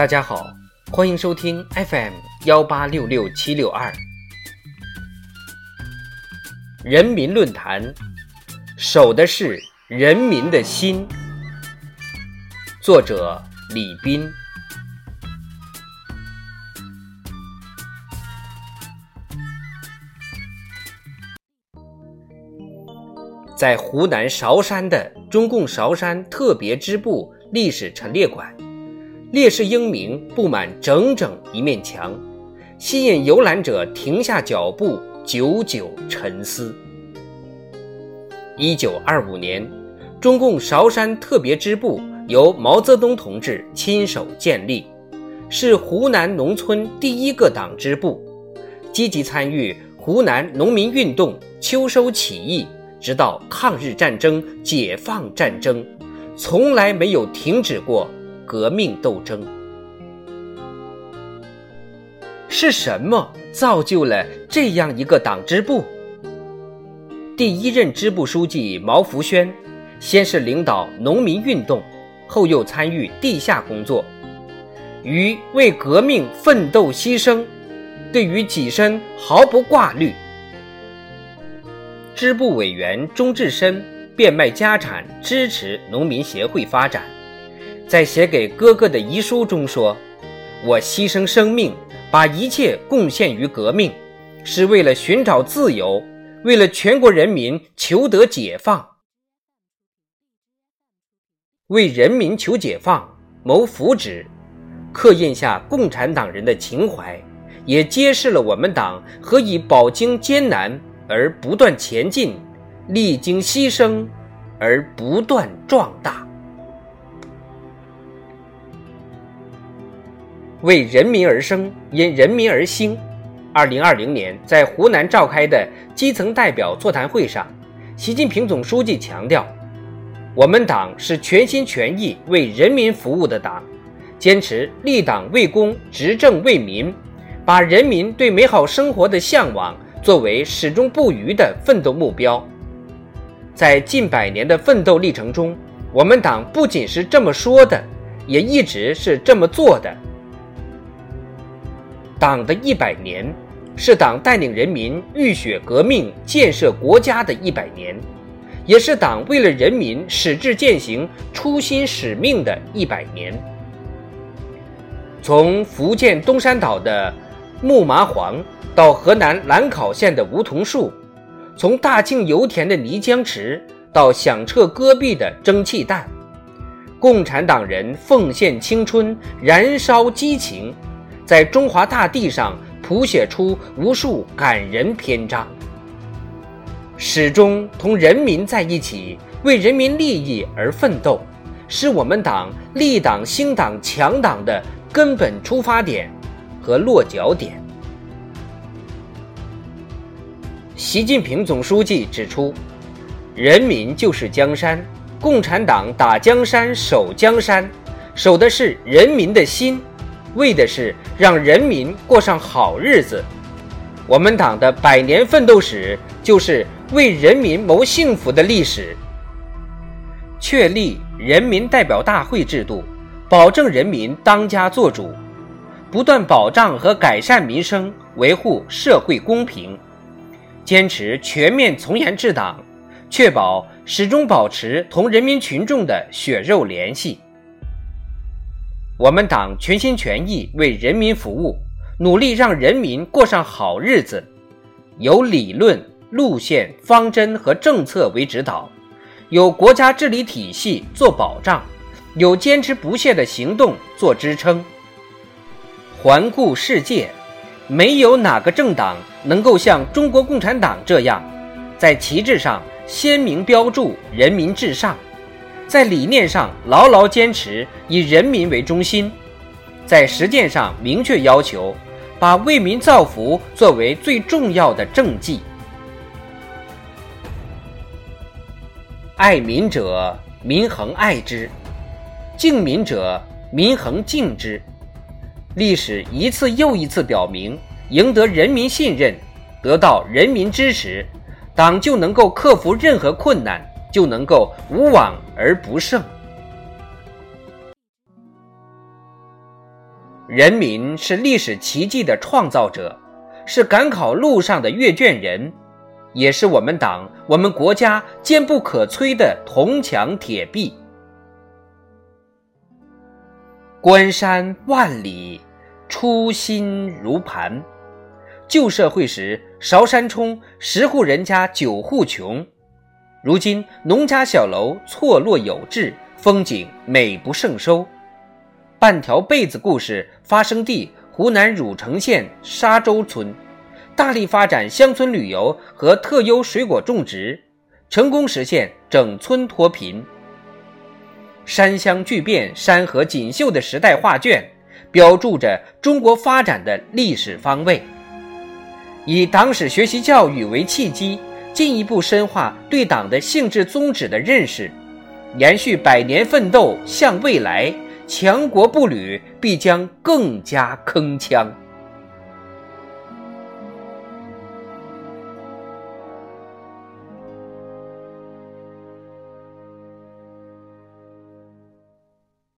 大家好，欢迎收听 FM 幺八六六七六二人民论坛，守的是人民的心。作者李斌。在湖南韶山的中共韶山特别支部历史陈列馆，烈士英名布满整整一面墙，吸引游览者停下脚步，久久沉思。一九二五年，中共韶山特别支部由毛泽东同志亲手建立，是湖南农村第一个党支部，积极参与湖南农民运动、秋收起义。直到抗日战争、解放战争，从来没有停止过革命斗争。是什么造就了这样一个党支部？第一任支部书记毛福轩，先是领导农民运动，后又参与地下工作，于为革命奋斗牺牲，对于己身毫不挂虑。支部委员钟志深变卖家产支持农民协会发展，在写给哥哥的遗书中说：“我牺牲生命，把一切贡献于革命，是为了寻找自由，为了全国人民求得解放，为人民求解放谋福祉，刻印下共产党人的情怀，也揭示了我们党何以饱经艰难。”而不断前进，历经牺牲而不断壮大，为人民而生，因人民而兴。二零二零年在湖南召开的基层代表座谈会上，习近平总书记强调，我们党是全心全意为人民服务的党，坚持立党为公、执政为民，把人民对美好生活的向往。作为始终不渝的奋斗目标，在近百年的奋斗历程中，我们党不仅是这么说的，也一直是这么做的。党的一百年，是党带领人民浴血革命、建设国家的一百年，也是党为了人民矢志践行初心使命的一百年。从福建东山岛的木麻黄。到河南兰考县的梧桐树，从大庆油田的泥浆池到响彻戈壁的蒸汽弹，共产党人奉献青春，燃烧激情，在中华大地上谱写出无数感人篇章。始终同人民在一起，为人民利益而奋斗，是我们党立党兴党强党的根本出发点和落脚点。习近平总书记指出：“人民就是江山，共产党打江山、守江山，守的是人民的心，为的是让人民过上好日子。我们党的百年奋斗史，就是为人民谋幸福的历史。确立人民代表大会制度，保证人民当家作主，不断保障和改善民生，维护社会公平。”坚持全面从严治党，确保始终保持同人民群众的血肉联系。我们党全心全意为人民服务，努力让人民过上好日子。有理论、路线、方针和政策为指导，有国家治理体系做保障，有坚持不懈的行动做支撑。环顾世界。没有哪个政党能够像中国共产党这样，在旗帜上鲜明标注“人民至上”，在理念上牢牢坚持以人民为中心，在实践上明确要求把为民造福作为最重要的政绩。爱民者，民恒爱之；敬民者，民恒敬之。历史一次又一次表明，赢得人民信任，得到人民支持，党就能够克服任何困难，就能够无往而不胜。人民是历史奇迹的创造者，是赶考路上的阅卷人，也是我们党、我们国家坚不可摧的铜墙铁壁。关山万里，初心如磐。旧社会时，韶山冲十户人家九户穷，如今农家小楼错落有致，风景美不胜收。半条被子故事发生地湖南汝城县沙洲村，大力发展乡村旅游和特优水果种植，成功实现整村脱贫。山乡巨变、山河锦绣的时代画卷，标注着中国发展的历史方位。以党史学习教育为契机，进一步深化对党的性质宗旨的认识，延续百年奋斗向未来。强国步履必将更加铿锵。